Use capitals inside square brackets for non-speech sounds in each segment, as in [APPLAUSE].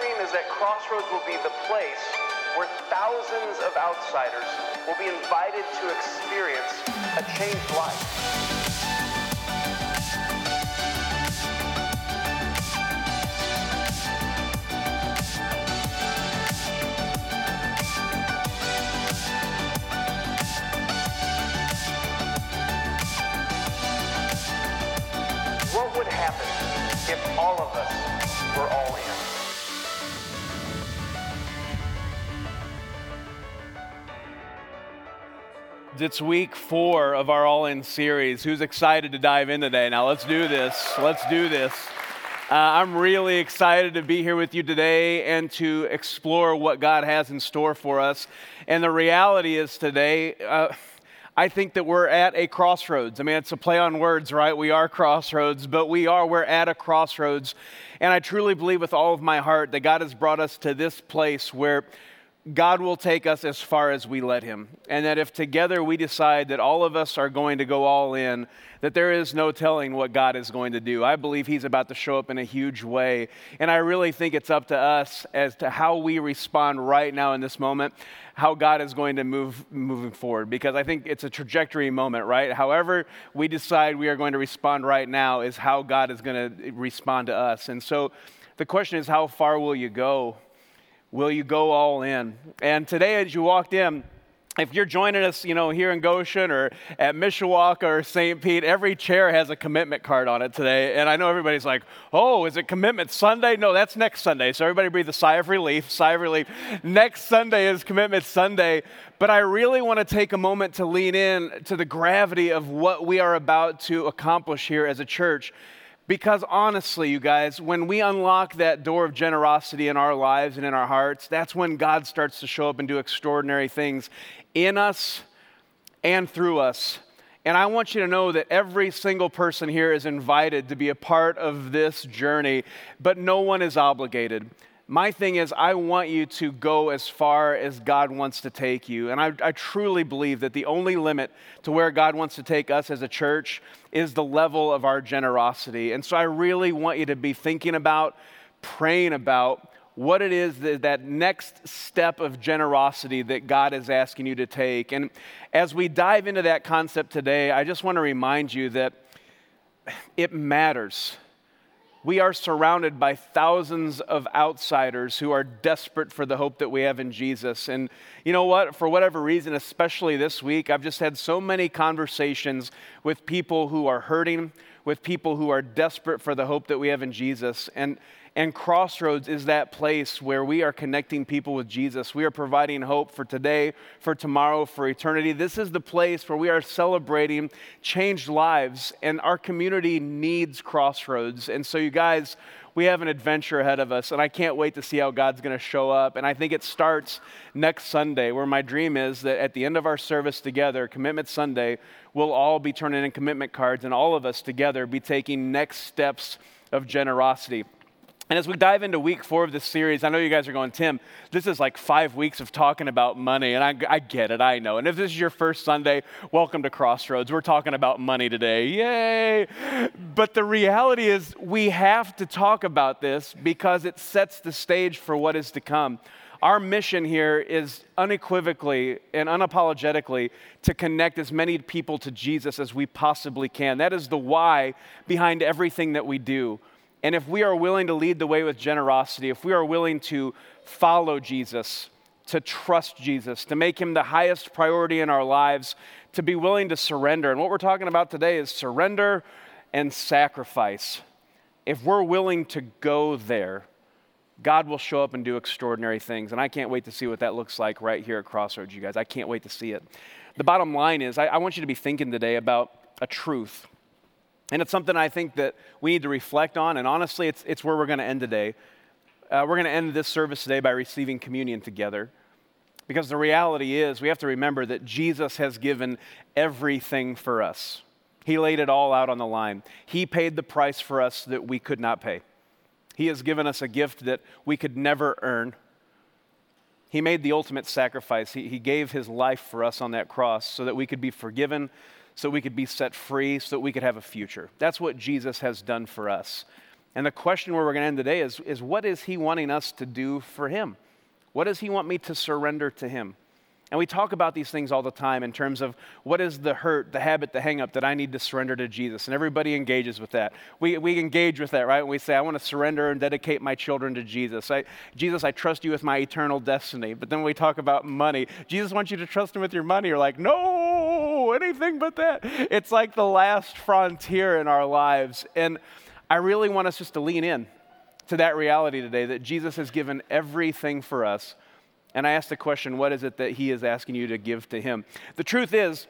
dream is that Crossroads will be the place where thousands of outsiders will be invited to experience a changed life. It's week four of our All In series. Who's excited to dive in today? Now, let's do this. Let's do this. Uh, I'm really excited to be here with you today and to explore what God has in store for us. And the reality is today, uh, I think that we're at a crossroads. I mean, it's a play on words, right? We are crossroads, but we are, we're at a crossroads. And I truly believe with all of my heart that God has brought us to this place where God will take us as far as we let Him. And that if together we decide that all of us are going to go all in, that there is no telling what God is going to do. I believe He's about to show up in a huge way. And I really think it's up to us as to how we respond right now in this moment, how God is going to move moving forward. Because I think it's a trajectory moment, right? However, we decide we are going to respond right now is how God is going to respond to us. And so the question is, how far will you go? Will you go all in? And today, as you walked in, if you're joining us, you know, here in Goshen or at Mishawaka or St. Pete, every chair has a commitment card on it today. And I know everybody's like, oh, is it Commitment Sunday? No, that's next Sunday. So everybody breathe a sigh of relief, sigh of relief. Next Sunday is Commitment Sunday. But I really want to take a moment to lean in to the gravity of what we are about to accomplish here as a church. Because honestly, you guys, when we unlock that door of generosity in our lives and in our hearts, that's when God starts to show up and do extraordinary things in us and through us. And I want you to know that every single person here is invited to be a part of this journey, but no one is obligated. My thing is, I want you to go as far as God wants to take you. And I, I, truly believe that the only limit to where God wants to take us as a church is the level of our generosity. And so I really want you to be thinking about, praying about, what it is that, that next step of generosity that God is asking you to take. And as we dive into that concept today, I just want to remind you that it matters. We are surrounded by thousands of outsiders who are desperate for the hope that we have in Jesus. And you know what? For whatever reason, especially this week, I've just had so many conversations with people who are hurting, with people who are desperate for the hope that we have in Jesus. And and Crossroads is that place where we are connecting people with Jesus. We are providing hope for today, for tomorrow, for eternity. This is the place where we are celebrating changed lives, and our community needs Crossroads. And so, you guys, we have an adventure ahead of us, and I can't wait to see how God's going to show up. And I think it starts next Sunday, where my dream is that at the end of our service together, Commitment Sunday, we'll all be turning in commitment cards, and all of us together be taking next steps of generosity. And as we dive into week four of this series, I know you guys are going, Tim, this is like five weeks of talking about money. And I, I, get it, I know. And if this is your first Sunday, welcome to Crossroads. We're talking about money today. Yay! But the reality is, we have to talk about this because it sets the stage for what is to come. Our mission here is unequivocally and unapologetically to connect as many people to Jesus as we possibly can. That is the why behind everything that we do. And if we are willing to lead the way with generosity, if we are willing to follow Jesus, to trust Jesus, to make him the highest priority in our lives, to be willing to surrender. And what we're talking about today is surrender and sacrifice. If we're willing to go there, God will show up and do extraordinary things. And I can't wait to see what that looks like right here at Crossroads, you guys. I can't wait to see it. The bottom line is, I, I want you to be thinking today about a truth. And it's something I think that we need to reflect on. And honestly, it's, it's where we're going to end today. Uh, we're going to end this service today by receiving communion together. Because the reality is, we have to remember that Jesus has given everything for us. He laid it all out on the line. He paid the price for us that we could not pay. He has given us a gift that we could never earn. He made the ultimate sacrifice. He, he gave his life for us on that cross so that we could be forgiven, so we could be set free, so that we could have a future. That's what Jesus has done for us. And the question where we're going to end today is, is what is He wanting us to do for Him? What does He want me to surrender to Him? And we talk about these things all the time in terms of what is the hurt, the habit, the hangup that I need to surrender to Jesus. And everybody engages with that. We, we engage with that, right? When we say, I want to surrender and dedicate my children to Jesus. I, Jesus, I trust you with my eternal destiny. But then we talk about money. Jesus wants you to trust him with your money. You're like, no, anything but that. It's like the last frontier in our lives. And I really want us just to lean in to that reality today that Jesus has given everything for us and I asked the question, what is it that He is asking you to give to Him? The truth is,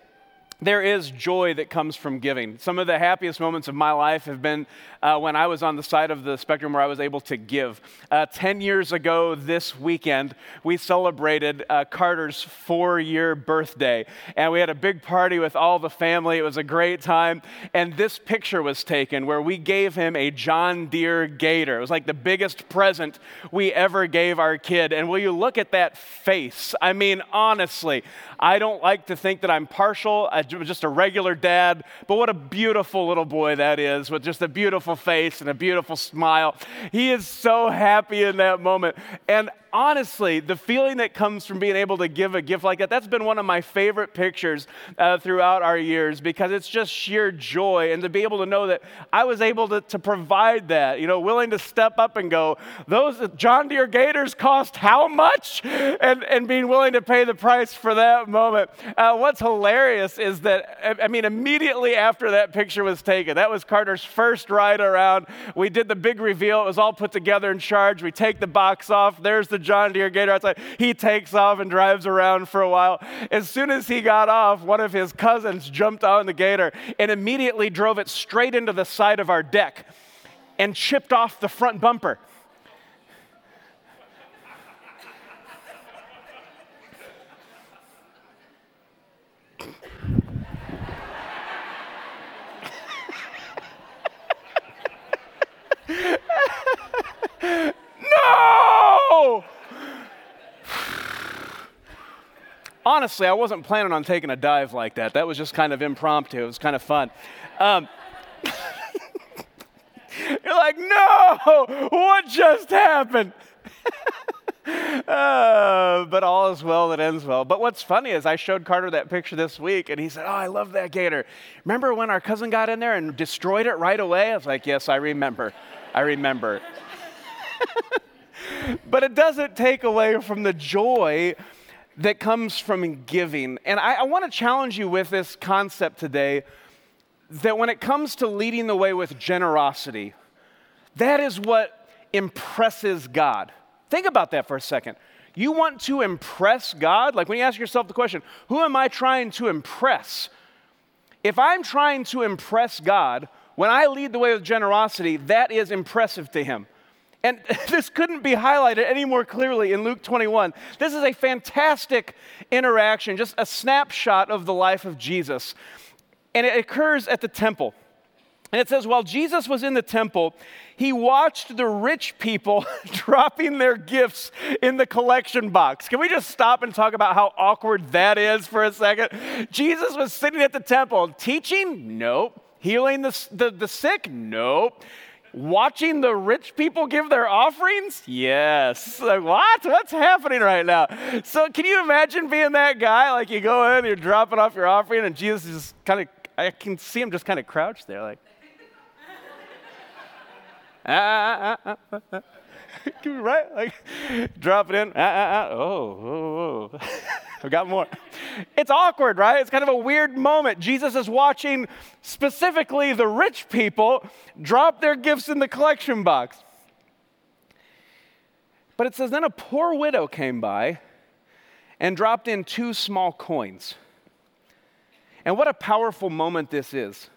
there is joy that comes from giving. Some of the happiest moments of my life have been uh, when I was on the side of the spectrum where I was able to give. Uh, 10 years ago this weekend, we celebrated uh, Carter's four year birthday. And we had a big party with all the family. It was a great time. And this picture was taken where we gave him a John Deere Gator. It was like the biggest present we ever gave our kid. And will you look at that face? I mean, honestly, I don't like to think that I'm partial I'm just a regular dad, but what a beautiful little boy that is with just a beautiful face and a beautiful smile. He is so happy in that moment. And honestly, the feeling that comes from being able to give a gift like that, that's been one of my favorite pictures uh, throughout our years because it's just sheer joy. And to be able to know that I was able to, to provide that, you know, willing to step up and go, those John Deere Gators cost how much? And, and being willing to pay the price for that moment. Uh, what's hilarious is that, I mean, immediately after that picture was taken, that was Carter's first ride around. We did the big reveal, it was all put together in charge. We take the box off, there's the John Deere Gator outside. He takes off and drives around for a while. As soon as he got off, one of his cousins jumped on the Gator and immediately drove it straight into the side of our deck and chipped off the front bumper. [LAUGHS] no! Honestly, I wasn't planning on taking a dive like that. That was just kind of impromptu. It was kind of fun. Um, [LAUGHS] you're like, no, what just happened? [LAUGHS] uh, but all is well that ends well. But what's funny is I showed Carter that picture this week, and he said, Oh, I love that gator. Remember when our cousin got in there and destroyed it right away? I was like, Yes, I remember. I remember. [LAUGHS] but it doesn't take away from the joy that comes from giving. And I, I want to challenge you with this concept today that when it comes to leading the way with generosity, that is what impresses God. Think about that for a second. You want to impress God? Like when you ask yourself the question, who am I trying to impress? If I'm trying to impress God, when I lead the way with generosity, that is impressive to Him. And [LAUGHS] this couldn't be highlighted any more clearly in Luke 21. This is a fantastic interaction, just a snapshot of the life of Jesus. And it occurs at the temple. And it says, while Jesus was in the temple, he watched the rich people [LAUGHS] dropping their gifts in the collection box. Can we just stop and talk about how awkward that is for a second? Jesus was sitting at the temple teaching? Nope. Healing the, the, the sick? Nope watching the rich people give their offerings? Yes. Like, what? What's happening right now? So, can you imagine being that guy? Like, you go in, you're dropping off your offering, and Jesus is kind of, I can see him just kind of crouched there, like, [LAUGHS] ah, ah, ah, ah, [LAUGHS] right? Like, [LAUGHS] drop it in, ah, ah, ah, oh, oh, oh. I've got more. It's awkward, right? It's kind of a weird moment. Jesus is watching specifically the rich people drop their gifts in the collection box. But it says, then a poor widow came by and dropped in two small coins. And what a powerful moment this is.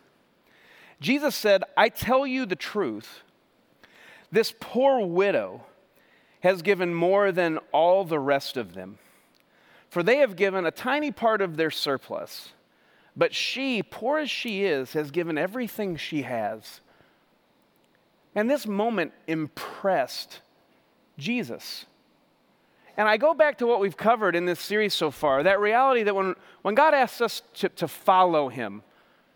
Jesus said, I tell you the truth. This poor widow has given more than all the rest of them for they have given a tiny part of their surplus. But she, poor as she is, has given everything she has. And this moment impressed Jesus. And I go back to what we've covered in this series so far that reality that when, when God asks us to, to follow Him,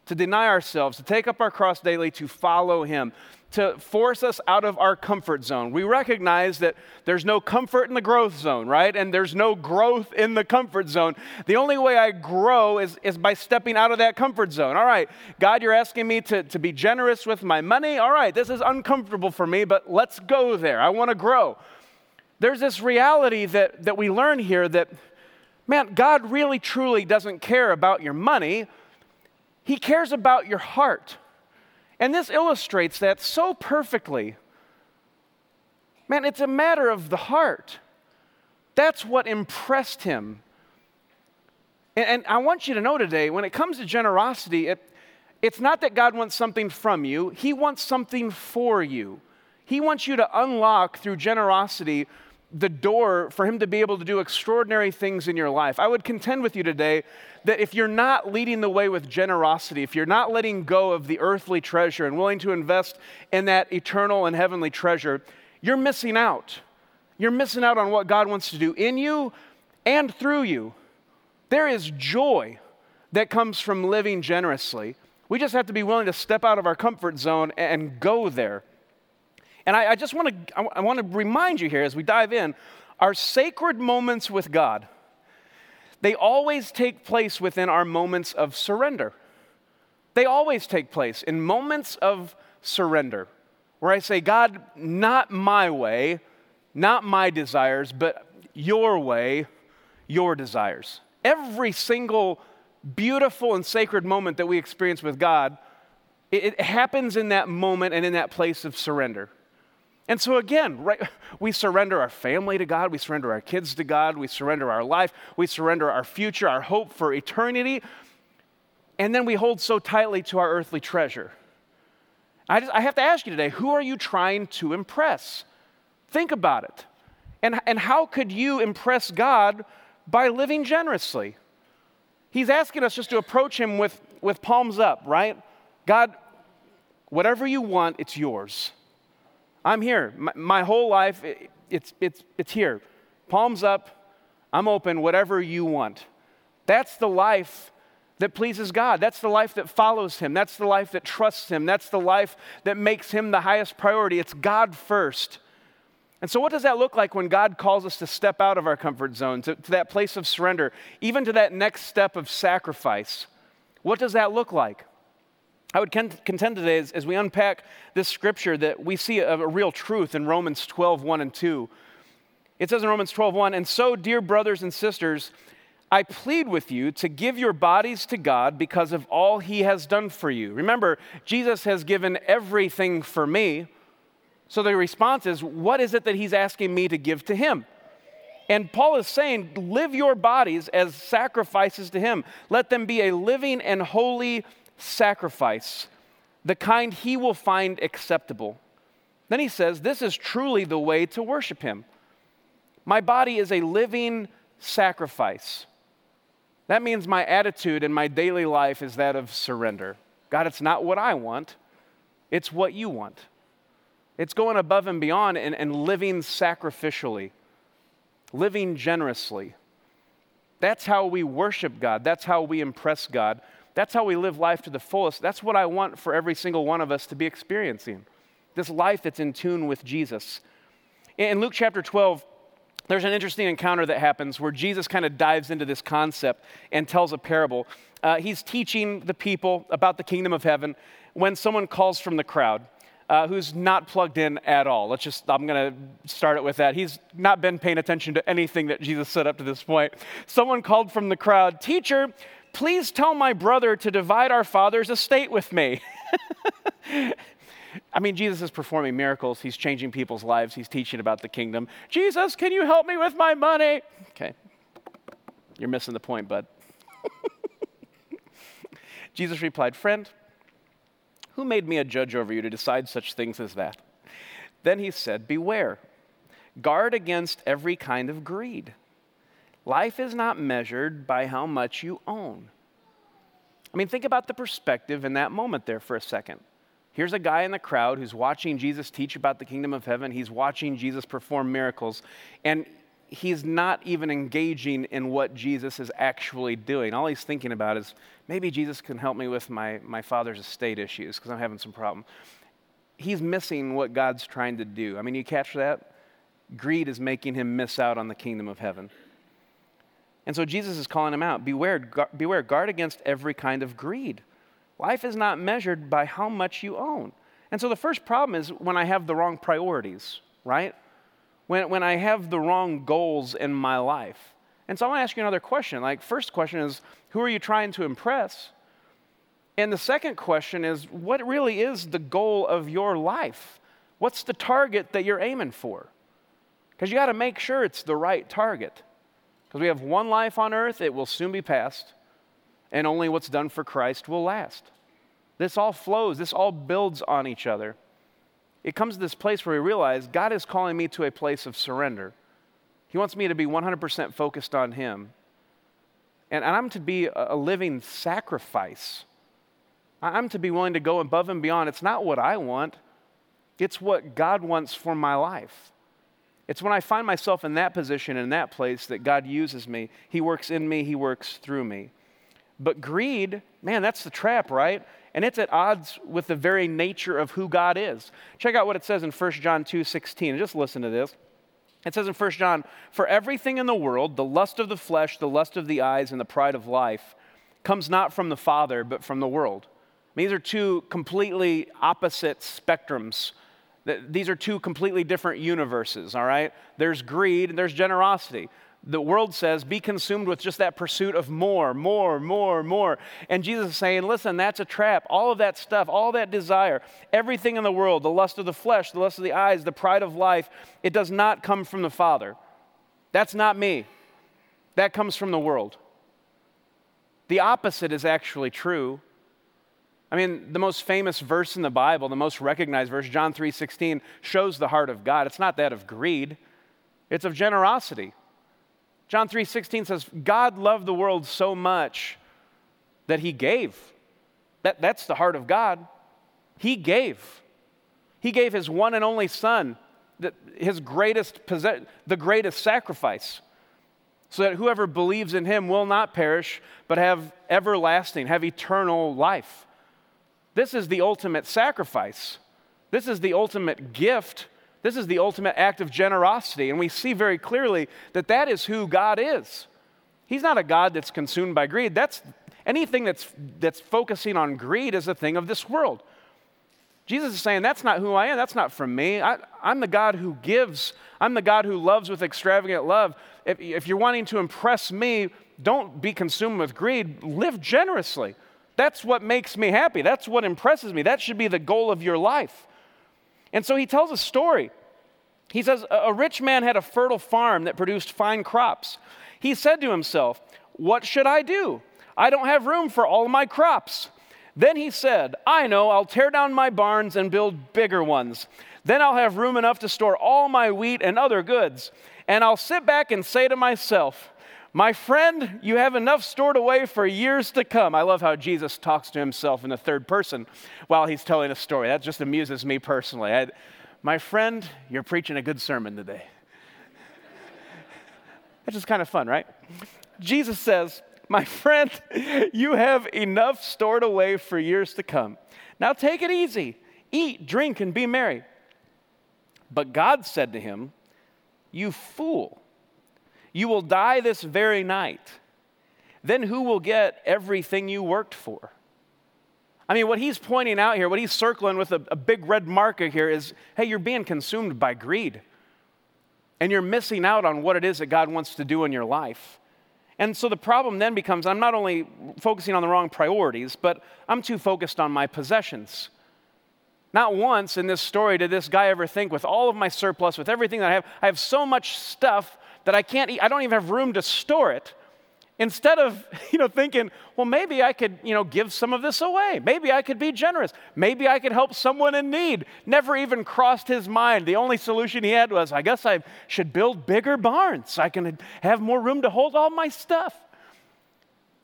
to deny ourselves, to take up our cross daily, to follow Him, to force us out of our comfort zone. We recognize that there's no comfort in the growth zone, right? And there's no growth in the comfort zone. The only way I grow is, is by stepping out of that comfort zone. All right, God, you're asking me to, to be generous with my money. All right, this is uncomfortable for me, but let's go there. I want to grow. There's this reality that, that we learn here that, man, God really truly doesn't care about your money, He cares about your heart. And this illustrates that so perfectly. Man, it's a matter of the heart. That's what impressed him. And, and, I want you to know today when it comes to generosity, it, it's not that God wants something from you, He wants something for you. He wants you to unlock through generosity the door for him to be able to do extraordinary things in your life. I would contend with you today that if you're not leading the way with generosity, if you're not letting go of the earthly treasure and willing to invest in that eternal and heavenly treasure, you're missing out. You're missing out on what God wants to do in you and through you. There is joy that comes from living generously. We just have to be willing to step out of our comfort zone and go there. And I, I just want to, I want to remind you here as we dive in our sacred moments with God, they always take place within our moments of surrender. They always take place in moments of surrender, where I say, God, not my way, not my desires, but your way, your desires. Every single beautiful and sacred moment that we experience with God, it, it happens in that moment and in that place of surrender. And so, again, right, we surrender our family to God, we surrender our kids to God, we surrender our life, we surrender our future, our hope for eternity, and then we hold so tightly to our earthly treasure. I, just, I have to ask you today who are you trying to impress? Think about it. And, and how could you impress God by living generously? He's asking us just to approach Him with, with palms up, right? God, whatever you want, it's yours. I'm here. My, my whole life, it, it's, it's, it's here. Palms up, I'm open, whatever you want. That's the life that pleases God. That's the life that follows Him. That's the life that trusts Him. That's the life that makes Him the highest priority. It's God first. And so, what does that look like when God calls us to step out of our comfort zone, to, to that place of surrender, even to that next step of sacrifice? What does that look like? I would contend today as, as, we unpack this scripture that we see a, a, real truth in Romans 12, 1 and 2. It says in Romans 12, 1, And so, dear brothers and sisters, I plead with you to give your bodies to God because of all he has done for you. Remember, Jesus has given everything for me. So the response is, what is it that he's asking me to give to him? And Paul is saying, live your bodies as sacrifices to him. Let them be a living and holy sacrifice, the kind he will find acceptable. Then he says, This is truly the way to worship him. My body is a living sacrifice. That means my attitude in my daily life is that of surrender. God, it's not what I want, it's what you want. It's going above and beyond and, and living sacrificially, living generously. That's how we worship God. That's how we impress God. That's how we live life to the fullest. That's what I want for every single one of us to be experiencing this life that's in tune with Jesus. In Luke chapter 12, there's an interesting encounter that happens where Jesus kind of dives into this concept and tells a parable. Uh, he's teaching the people about the kingdom of heaven when someone calls from the crowd. Uh, who's not plugged in at all. Let's just, I'm going to start it with that. He's not been paying attention to anything that Jesus said up to this point. Someone called from the crowd, Teacher, Please tell my brother to divide our father's estate with me. [LAUGHS] I mean, Jesus is performing miracles. He's changing people's lives. He's teaching about the kingdom. Jesus, can you help me with my money? Okay. You're missing the point, bud. [LAUGHS] Jesus replied, Friend, who made me a judge over you to decide such things as that? Then he said, Beware, guard against every kind of greed. Life is not measured by how much you own. I mean, think about the perspective in that moment there for a second. Here's a guy in the crowd who's watching Jesus teach about the kingdom of heaven. He's watching Jesus perform miracles. And he's not even engaging in what Jesus is actually doing. All he's thinking about is maybe Jesus can help me with my, my father's estate issues because I'm having some problem. He's missing what God's trying to do. I mean, you catch that? Greed is making him miss out on the kingdom of heaven. And so Jesus is calling him out beware, gu- beware, guard against every kind of greed. Life is not measured by how much you own. And so the first problem is when I have the wrong priorities, right? When, when I have the wrong goals in my life. And so I want to ask you another question. Like, first question is, who are you trying to impress? And the second question is, what really is the goal of your life? What's the target that you're aiming for? Because you got to make sure it's the right target. Because we have one life on earth, it will soon be past, and only what's done for Christ will last. This all flows, this all builds on each other. It comes to this place where we realize God is calling me to a place of surrender. He wants me to be 100% focused on Him. And, and I'm to be a, a living sacrifice. I'm to be willing to go above and beyond. It's not what I want, it's what God wants for my life. It's when I find myself in that position, in that place, that God uses me. He works in me, He works through me. But greed, man, that's the trap, right? And it's at odds with the very nature of who God is. Check out what it says in 1 John 2 16. Just listen to this. It says in 1 John, For everything in the world, the lust of the flesh, the lust of the eyes, and the pride of life, comes not from the Father, but from the world. I mean, These are two completely opposite spectrums these are two completely different universes, all right? There's greed and there's generosity. The world says, be consumed with just that pursuit of more, more, more, more. And Jesus is saying, listen, that's a trap. All of that stuff, all that desire, everything in the world, the lust of the flesh, the lust of the eyes, the pride of life, it does not come from the Father. That's not me. That comes from the world. The opposite is actually true. I mean, the most famous verse in the Bible, the most recognized verse, John 3:16, shows the heart of God. It's not that of greed, it's of generosity. John 3:16 says, God loved the world so much that he gave. That, that's the heart of God. He gave. He gave his one and only son, his greatest the greatest sacrifice, so that whoever believes in him will not perish, but have everlasting, have eternal life. This is the ultimate sacrifice. This is the ultimate gift. This is the ultimate act of generosity. And we see very clearly that that is who God is. He's not a God that's consumed by greed. That's anything that's, that's focusing on greed is a thing of this world. Jesus is saying, That's not who I am. That's not from me. I, am the God who gives. I'm the God who loves with extravagant love. If, if you're wanting to impress me, don't be consumed with greed. Live generously. That's what makes me happy. That's what impresses me. That should be the goal of your life. And so he tells a story. He says, A rich man had a fertile farm that produced fine crops. He said to himself, What should I do? I don't have room for all my crops. Then he said, I know, I'll tear down my barns and build bigger ones. Then I'll have room enough to store all my wheat and other goods. And I'll sit back and say to myself, my friend, you have enough stored away for years to come. I love how Jesus talks to himself in the third person while he's telling a story. That just amuses me personally. I, my friend, you're preaching a good sermon today. That's just kind of fun, right? Jesus says, My friend, you have enough stored away for years to come. Now take it easy. Eat, drink, and be merry. But God said to him, You fool. You will die this very night. Then who will get everything you worked for? I mean, what he's pointing out here, what he's circling with a, a, big red marker here is hey, you're being consumed by greed. And you're missing out on what it is that God wants to do in your life. And so the problem then becomes I'm not only focusing on the wrong priorities, but I'm too focused on my possessions. Not once in this story did this guy ever think, with all of my surplus, with everything that I have, I have so much stuff that I can't eat, I don't even have room to store it. Instead of, [LAUGHS] you know, thinking, well, maybe I could, you know, give some of this away. Maybe I could be generous. Maybe I could help someone in need. Never even crossed his mind. The only solution he had was, I guess I should build bigger barns so I can have more room to hold all my stuff.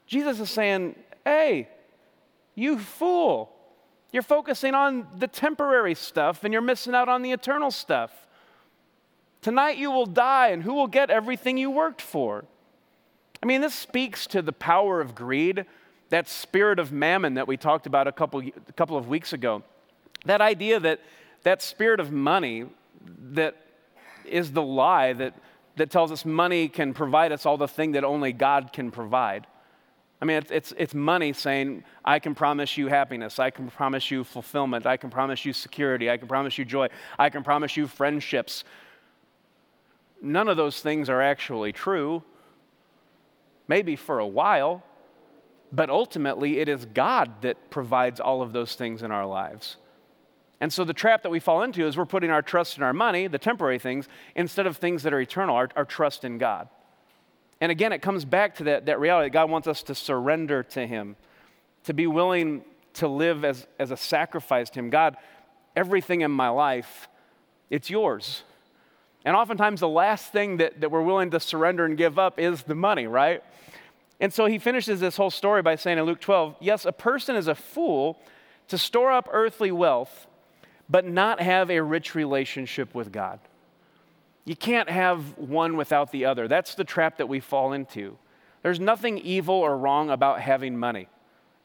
Jesus is saying, hey, you fool. You're focusing on the temporary stuff and you're missing out on the eternal stuff. Tonight you will die, and who will get everything you worked for? I mean, this speaks to the power of greed, that spirit of mammon that we talked about a couple, a couple of weeks ago. That idea that that spirit of money that is the lie that, that tells us money can provide us all the thing that only God can provide. I mean, it's, it's, it's, money saying, I can promise you happiness. I can promise you fulfillment. I can promise you security. I can promise you joy. I can promise you friendships. None of those things are actually true. Maybe for a while, but ultimately it is God that provides all of those things in our lives. And so the trap that we fall into is we're putting our trust in our money, the temporary things, instead of things that are eternal, our, our trust in God. And again, it comes back to that, that reality that God wants us to surrender to Him, to be willing to live as, as a sacrifice to Him. God, everything in my life, it's yours. And oftentimes, the last thing that, that we're willing to surrender and give up is the money, right? And so he finishes this whole story by saying in Luke 12, Yes, a person is a fool to store up earthly wealth, but not have a rich relationship with God. You can't have one without the other. That's the trap that we fall into. There's nothing evil or wrong about having money.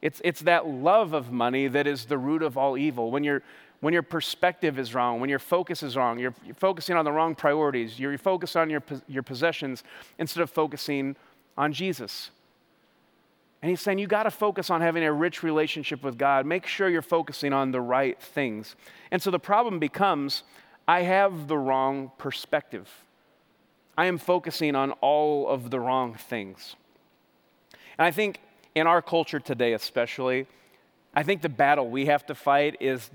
It's, it's that love of money that is the root of all evil. When, you when your perspective is wrong, when your focus is wrong, you're, you're focusing on the wrong priorities, you're, you focus on your, your possessions instead of focusing on Jesus. And he's saying you got to focus on having a rich relationship with God. Make sure you're focusing on the right things. And so the problem becomes I have the wrong perspective. I am focusing on all of the wrong things. And I think in our culture today, especially, I think the battle we have to fight is,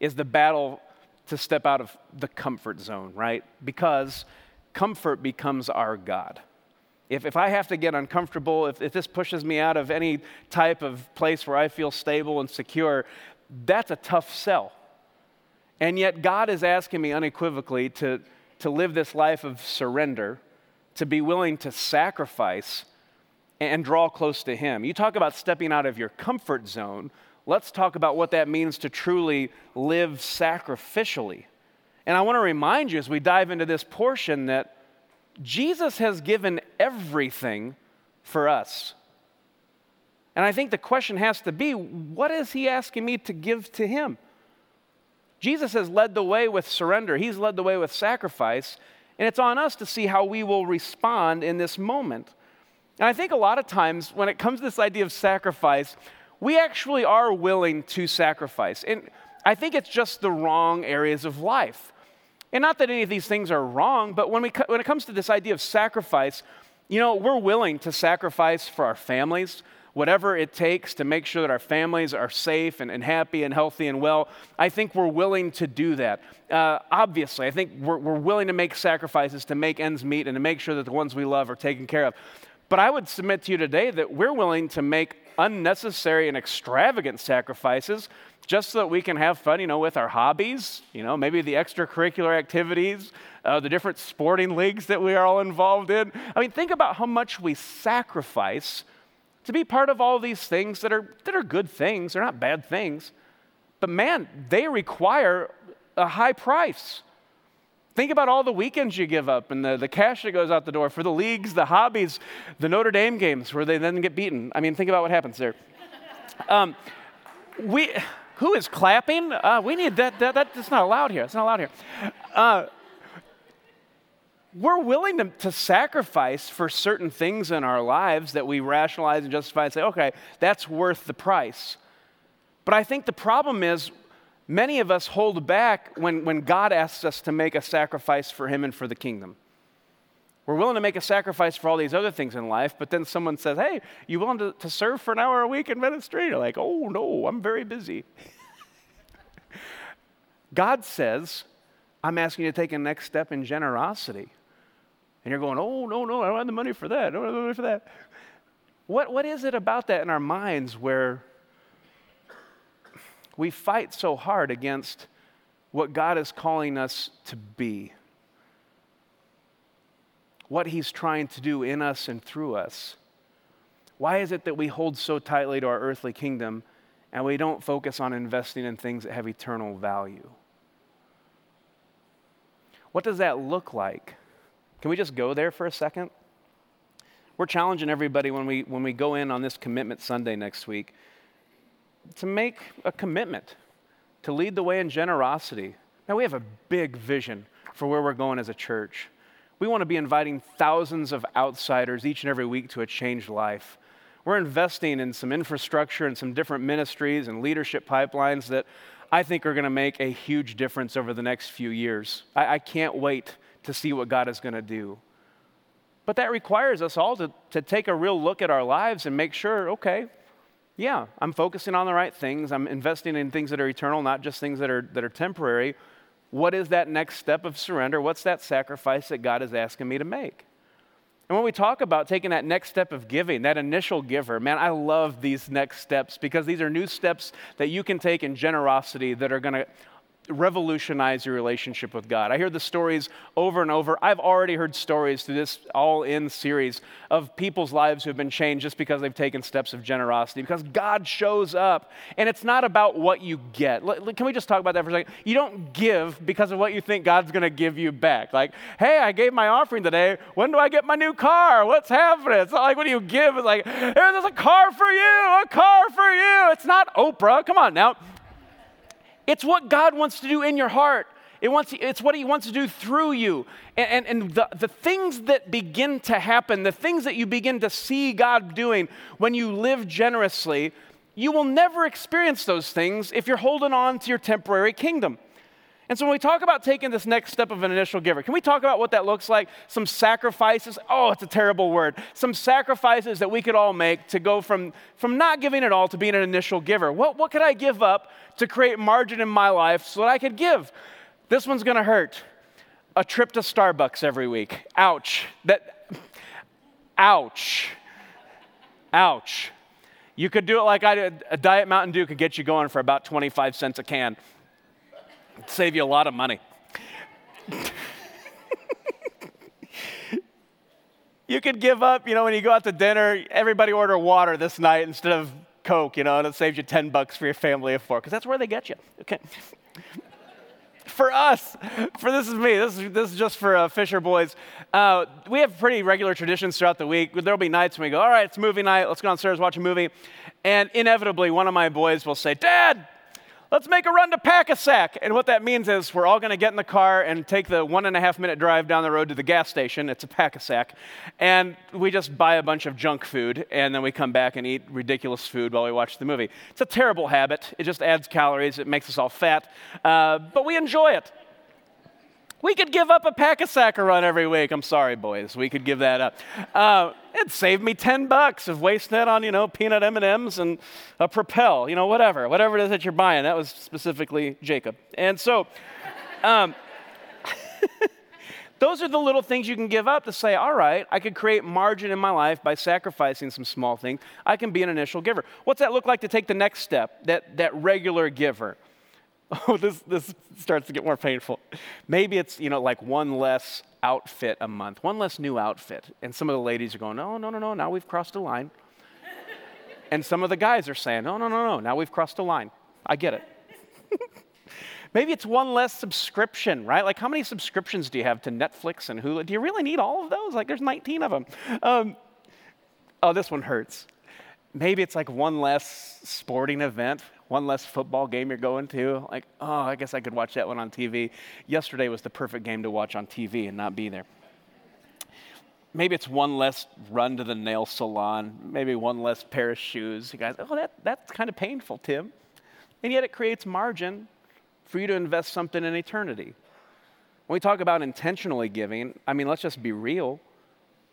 is the battle to step out of the comfort zone, right? Because comfort becomes our God. If, if I have to get uncomfortable, if, if this pushes me out of any type of place where I feel stable and secure, that's a tough sell. And yet, God is asking me unequivocally to, to live this life of surrender, to be willing to sacrifice and draw close to Him. You talk about stepping out of your comfort zone. Let's talk about what that means to truly live sacrificially. And I want to remind you as we dive into this portion that Jesus has given everything for us. And I think the question has to be what is He asking me to give to Him? Jesus has led the way with surrender, He's led the way with sacrifice, and it's on us to see how we will respond in this moment. And I think a lot of times when it comes to this idea of sacrifice, we actually are willing to sacrifice. And I think it's just the wrong areas of life. And not that any of these things are wrong, but when, we, when it comes to this idea of sacrifice, you know, we're willing to sacrifice for our families, whatever it takes to make sure that our families are safe and, and happy and healthy and well, I think we're willing to do that. Uh, obviously, I think we're, we're willing to make sacrifices to make ends meet and to make sure that the ones we love are taken care of. But I would submit to you today that we're willing to make unnecessary and extravagant sacrifices just so that we can have fun, you know, with our hobbies, you know, maybe the extracurricular activities, uh, the different sporting leagues that we are all involved in. I mean, think about how much we sacrifice to be part of all these things that are, that are good things. They're not bad things. But man, they require a high price. Think about all the weekends you give up and the, the cash that goes out the door for the leagues, the hobbies, the Notre Dame games where they then get beaten. I mean, think about what happens there. Um, we, who is clapping? Uh, we need that, that, That's not allowed here. It's not allowed here. Uh, we're willing to, to, sacrifice for certain things in our lives that we rationalize and justify and say, okay, that's worth the price. But I think the problem is many of us hold back when, when God asks us to make a sacrifice for Him and for the kingdom. We're willing to make a sacrifice for all these other things in life, but then someone says, Hey, you willing to, to serve for an hour a week in ministry? You're like, Oh, no, I'm very busy. [LAUGHS] God says, I'm asking you to take a next step in generosity. And you're going, Oh, no, no, I don't have the money for that. I don't have the money for that. What, what is it about that in our minds where we fight so hard against what God is calling us to be, what He's trying to do in us and through us. Why is it that we hold so tightly to our earthly kingdom and we don't focus on investing in things that have eternal value? What does that look like? Can we just go there for a second? We're challenging everybody when we, when we go in on this Commitment Sunday next week to make a commitment to lead the way in generosity. Now, we have a big vision for where we're going as a church. We want to be inviting thousands of outsiders each and every week to a changed life. We're investing in some infrastructure and some different ministries and leadership pipelines that I think are going to make a huge difference over the next few years. I, I can't wait to see what God is going to do. But that requires us all to, to take a real look at our lives and make sure, okay, yeah, I'm focusing on the right things. I'm investing in things that are eternal, not just things that are, that are temporary. What is that next step of surrender? What's that sacrifice that God is asking me to make? And when we talk about taking that next step of giving, that initial giver, man, I love these next steps because these are new steps that you can take in generosity that are going to revolutionize your relationship with God. I hear the stories over and over. I've already heard stories through this all in series of people's lives who have been changed just because they've taken steps of generosity, because God shows up. And it's not about what you get. Can we just talk about that for a second? You don't give because of what you think God's going to give you back. Like, hey, I gave my offering today. When do I get my new car? What's happening? It's not like when do you give, it's like, hey, there's a car for you, a car for you. It's not Oprah. Come on now. It's what God wants to do in your heart. It wants, it's what He wants to do through you. And, and, and the, the things that begin to happen, the things that you begin to see God doing when you live generously, you will never experience those things if you're holding on to your temporary kingdom. And so when we talk about taking this next step of an initial giver, can we talk about what that looks like? Some sacrifices. Oh, it's a terrible word. Some sacrifices that we could all make to go from, from not giving it all to being an initial giver. What, what could I give up to create margin in my life so that I could give? This one's to hurt. A trip to Starbucks every week. Ouch. That ouch. Ouch. You could do it like I did. A Diet Mountain Dew could get you going for about 25 cents a can save you a lot of money. you could give up, you know, when you go out to dinner, everybody order water this night instead of Coke, you know, and it saves you 10 bucks for your family of four, because that's where they get you. Okay. for us, for this is me, this is, this is just for uh, Fisher boys. Uh, we have pretty regular traditions throughout the week. There'll be nights when we go, all right, it's movie night, let's go downstairs, watch a movie. And inevitably, one of my boys will say, Dad, let's make a run to Pak-A-Sak. And what that means is we're all going to get in the car and take the one and a half minute drive down the road to the gas station. It's a Pak-A-Sak. And we just buy a bunch of junk food and then we come back and eat ridiculous food while we watch the movie. It's a terrible habit. It just adds calories, it makes us all fat. Uh, but we enjoy it. We could give up a Pak-A-Sak every week. I'm sorry, boys. We could give that up. Uh, it saved me 10 bucks of wasting that on, you know, peanut M&Ms and a Propel, you know, whatever. Whatever it is that you're buying. That was specifically Jacob. And so um, [LAUGHS] those are the little things you can give up to say, all right, I could create margin in my life by sacrificing some small things. I can be an initial giver. What's that look like to take the next step, that, that regular giver? [LAUGHS] oh, this, this starts to get more painful. Maybe it's, you know, like one less outfit a month, one less new outfit. And some of the ladies are going, no, no, no, no, now we've crossed a line. [LAUGHS] and some of the guys are saying, no, no, no, no, now we've crossed a line. I get it. [LAUGHS] Maybe it's one less subscription, right? Like, how many subscriptions do you have to Netflix and Hulu? Do you really need all of those? Like, there's 19 of them. Um, oh, this one hurts. Maybe it's like one less sporting event one less football game you're going to. Like, oh, I guess I could watch that one on TV. Yesterday was the perfect game to watch on TV and not be there. Maybe it's one less run to the nail salon, maybe one less pair of shoes. You guys, oh, that, that's kind of painful, Tim. And yet it creates margin for you to invest something in eternity. When we talk about intentionally giving, I mean, let's just be real.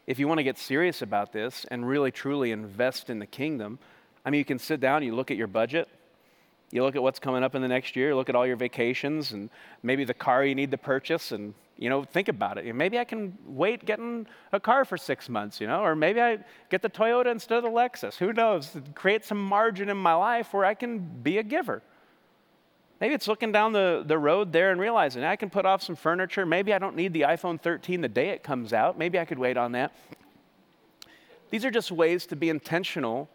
If you want to get serious about this and really truly invest in the kingdom, I mean, you can sit down, you look at your budget, you look at what's coming up in the next year, look at all your vacations and maybe the car you need to purchase and you know, think about it. Maybe I can wait getting a car for six months, you know, or maybe I get the Toyota instead of the Lexus. Who knows? Create some margin in my life where I can be a giver. Maybe it's looking down the, the road there and realizing I can put off some furniture. Maybe I don't need the iPhone 13 the day it comes out. Maybe I could wait on that. These are just ways to be intentional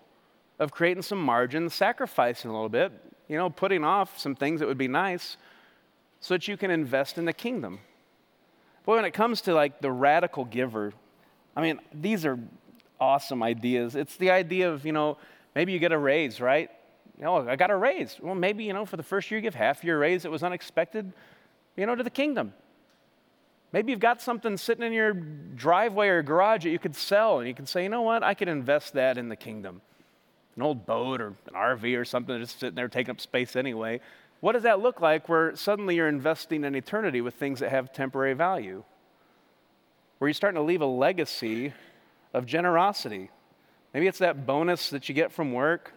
of creating some margin, sacrificing a little bit, you know, putting off some things that would be nice so that you can invest in the kingdom. But when it comes to like the radical giver, I mean, these are awesome ideas. It's the idea of, you know, maybe you get a raise, right? You know, I got a raise. Well, maybe, you know, for the first year you give half your raise. It was unexpected, you know, to the kingdom. Maybe you've got something sitting in your driveway or garage that you could sell, and you can say, you know what, I could invest that in the kingdom. An old boat or an RV or something just sitting there taking up space anyway. What does that look like where suddenly you're investing in eternity with things that have temporary value? Where you're starting to leave a legacy of generosity. Maybe it's that bonus that you get from work.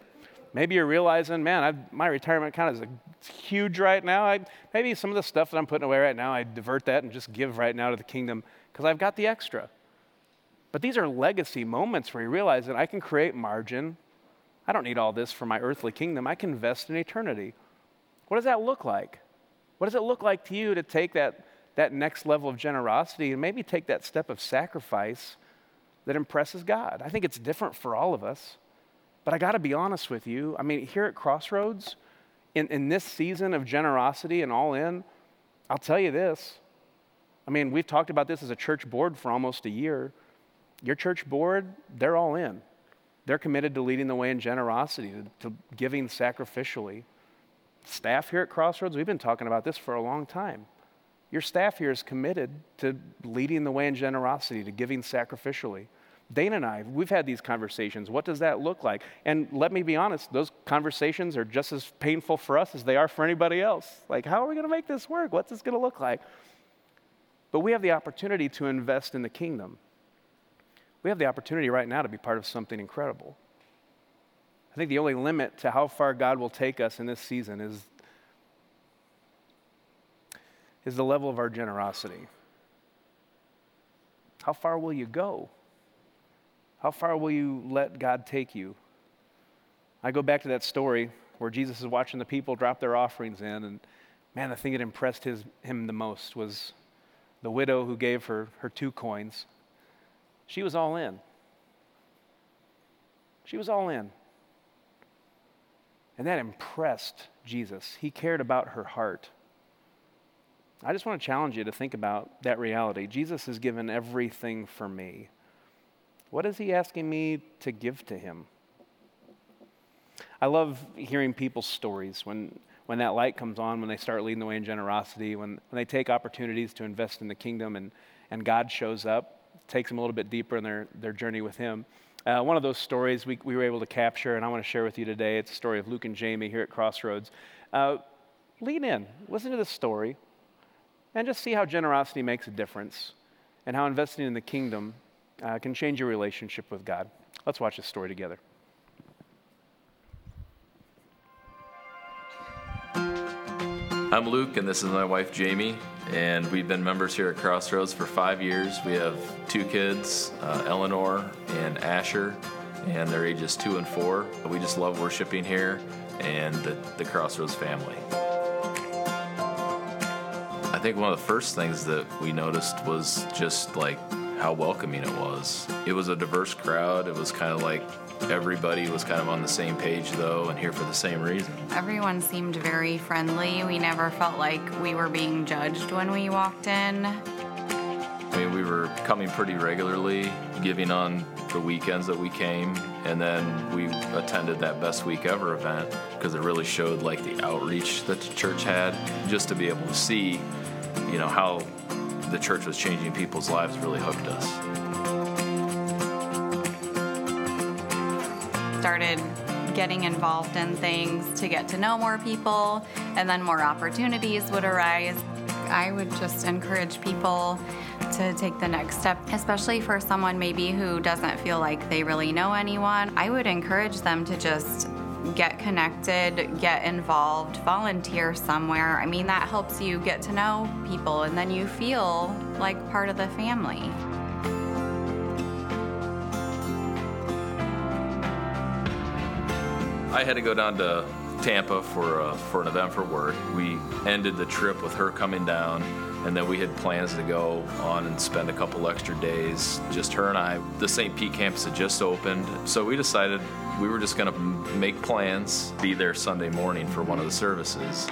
Maybe you're realizing, man, I've, my retirement account is a, huge right now. I, maybe some of the stuff that I'm putting away right now, I divert that and just give right now to the kingdom because I've got the extra. But these are legacy moments where you realize that I can create margin. I don't need all this for my earthly kingdom. I can invest in eternity. What does that look like? What does it look like to you to take that, that next level of generosity and maybe take that step of sacrifice that impresses God? I think it's different for all of us. But I got to be honest with you. I mean, here at Crossroads, in, in this season of generosity and all in, I'll tell you this. I mean, we've talked about this as a church board for almost a year. Your church board, they're all in. They're committed to leading the way in generosity, to, giving sacrificially staff here at Crossroads, we've been talking about this for a long time. Your staff here is committed to leading the way in generosity, to giving sacrificially. Dana and I, we've had these conversations. What does that look like? And let me be honest, those conversations are just as painful for us as they are for anybody else. Like, how are we going to make this work? What's this going to look like? But we have the opportunity to invest in the kingdom. We have the opportunity right now to be part of something incredible. I think the only limit to how far God will take us in this season is, is the level of our generosity. How far will you go? How far will you let God take you? I go back to that story where Jesus is watching the people drop their offerings in, and man, the thing that impressed his, him the most was the widow who gave her, her two coins. She was all in. She was all in. And that impressed Jesus. He cared about her heart. I just want to challenge you to think about that reality. Jesus has given everything for me. What is he asking me to give to him? I love hearing people's stories when, when that light comes on, when they start leading the way in generosity, when, when they take opportunities to invest in the kingdom and, and God shows up, takes them a little bit deeper in their, their journey with him. Uh, one of those stories we, we were able to capture, and I want to share with you today. It's a story of Luke and Jamie here at Crossroads. Uh, lean in, listen to this story, and just see how generosity makes a difference and how investing in the kingdom uh, can change your relationship with God. Let's watch this story together. I'm Luke, and this is my wife Jamie, and we've been members here at Crossroads for five years. We have two kids, uh, Eleanor and Asher, and they're ages two and four. We just love worshiping here and the, the Crossroads family. I think one of the first things that we noticed was just like how welcoming it was. It was a diverse crowd. It was kind of like everybody was kind of on the same page though and here for the same reason. Everyone seemed very friendly. We never felt like we were being judged when we walked in. I mean, we were coming pretty regularly, giving on the weekends that we came, and then we attended that Best Week Ever event because it really showed like the outreach that the church had. Just to be able to see, you know, how the church was changing people's lives really hooked us. Started getting involved in things to get to know more people, and then more opportunities would arise. I would just encourage people to take the next step, especially for someone maybe who doesn't feel like they really know anyone. I would encourage them to just get connected, get involved, volunteer somewhere. I mean, that helps you get to know people and then you feel like part of the family. I had to go down to Tampa for uh, for an event for work. We ended the trip with her coming down, and then we had plans to go on and spend a couple extra days, just her and I. The St. Pete campus had just opened, so we decided we were just going to make plans, be there Sunday morning for one of the services.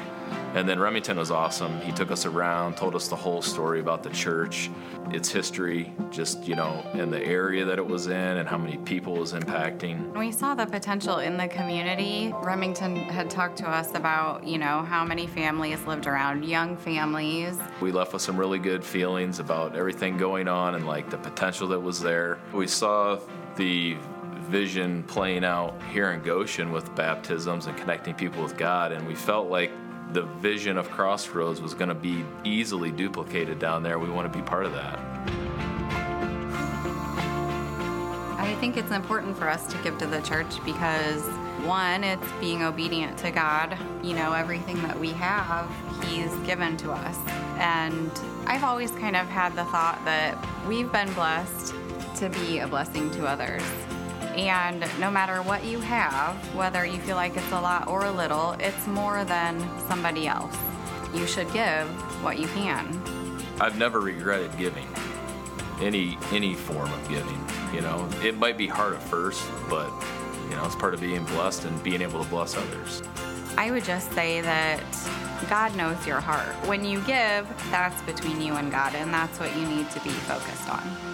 And then Remington was awesome. He took us around, told us the whole story about the church, its history, just, you know, and the area that it was in and how many people it was impacting. We saw the potential in the community. Remington had talked to us about, you know, how many families lived around, young families. We left with some really good feelings about everything going on and like the potential that was there. We saw the vision playing out here in Goshen with baptisms and connecting people with God, and we felt like the vision of Crossroads was going to be easily duplicated down there. We want to be part of that. I think it's important for us to give to the church because one, it's being obedient to God. You know, everything that we have, He's given to us. And I've always kind of had the thought that we've been blessed to be a blessing to others. And no matter what you have, whether you feel like it's a lot or a little, it's more than somebody else. You should give what you can. I've never regretted giving any any form of giving. You know, it might be hard at first, but you know, it's part of being blessed and being able to bless others. I would just say that God knows your heart. When you give, that's between you and God, and that's what you need to be focused on.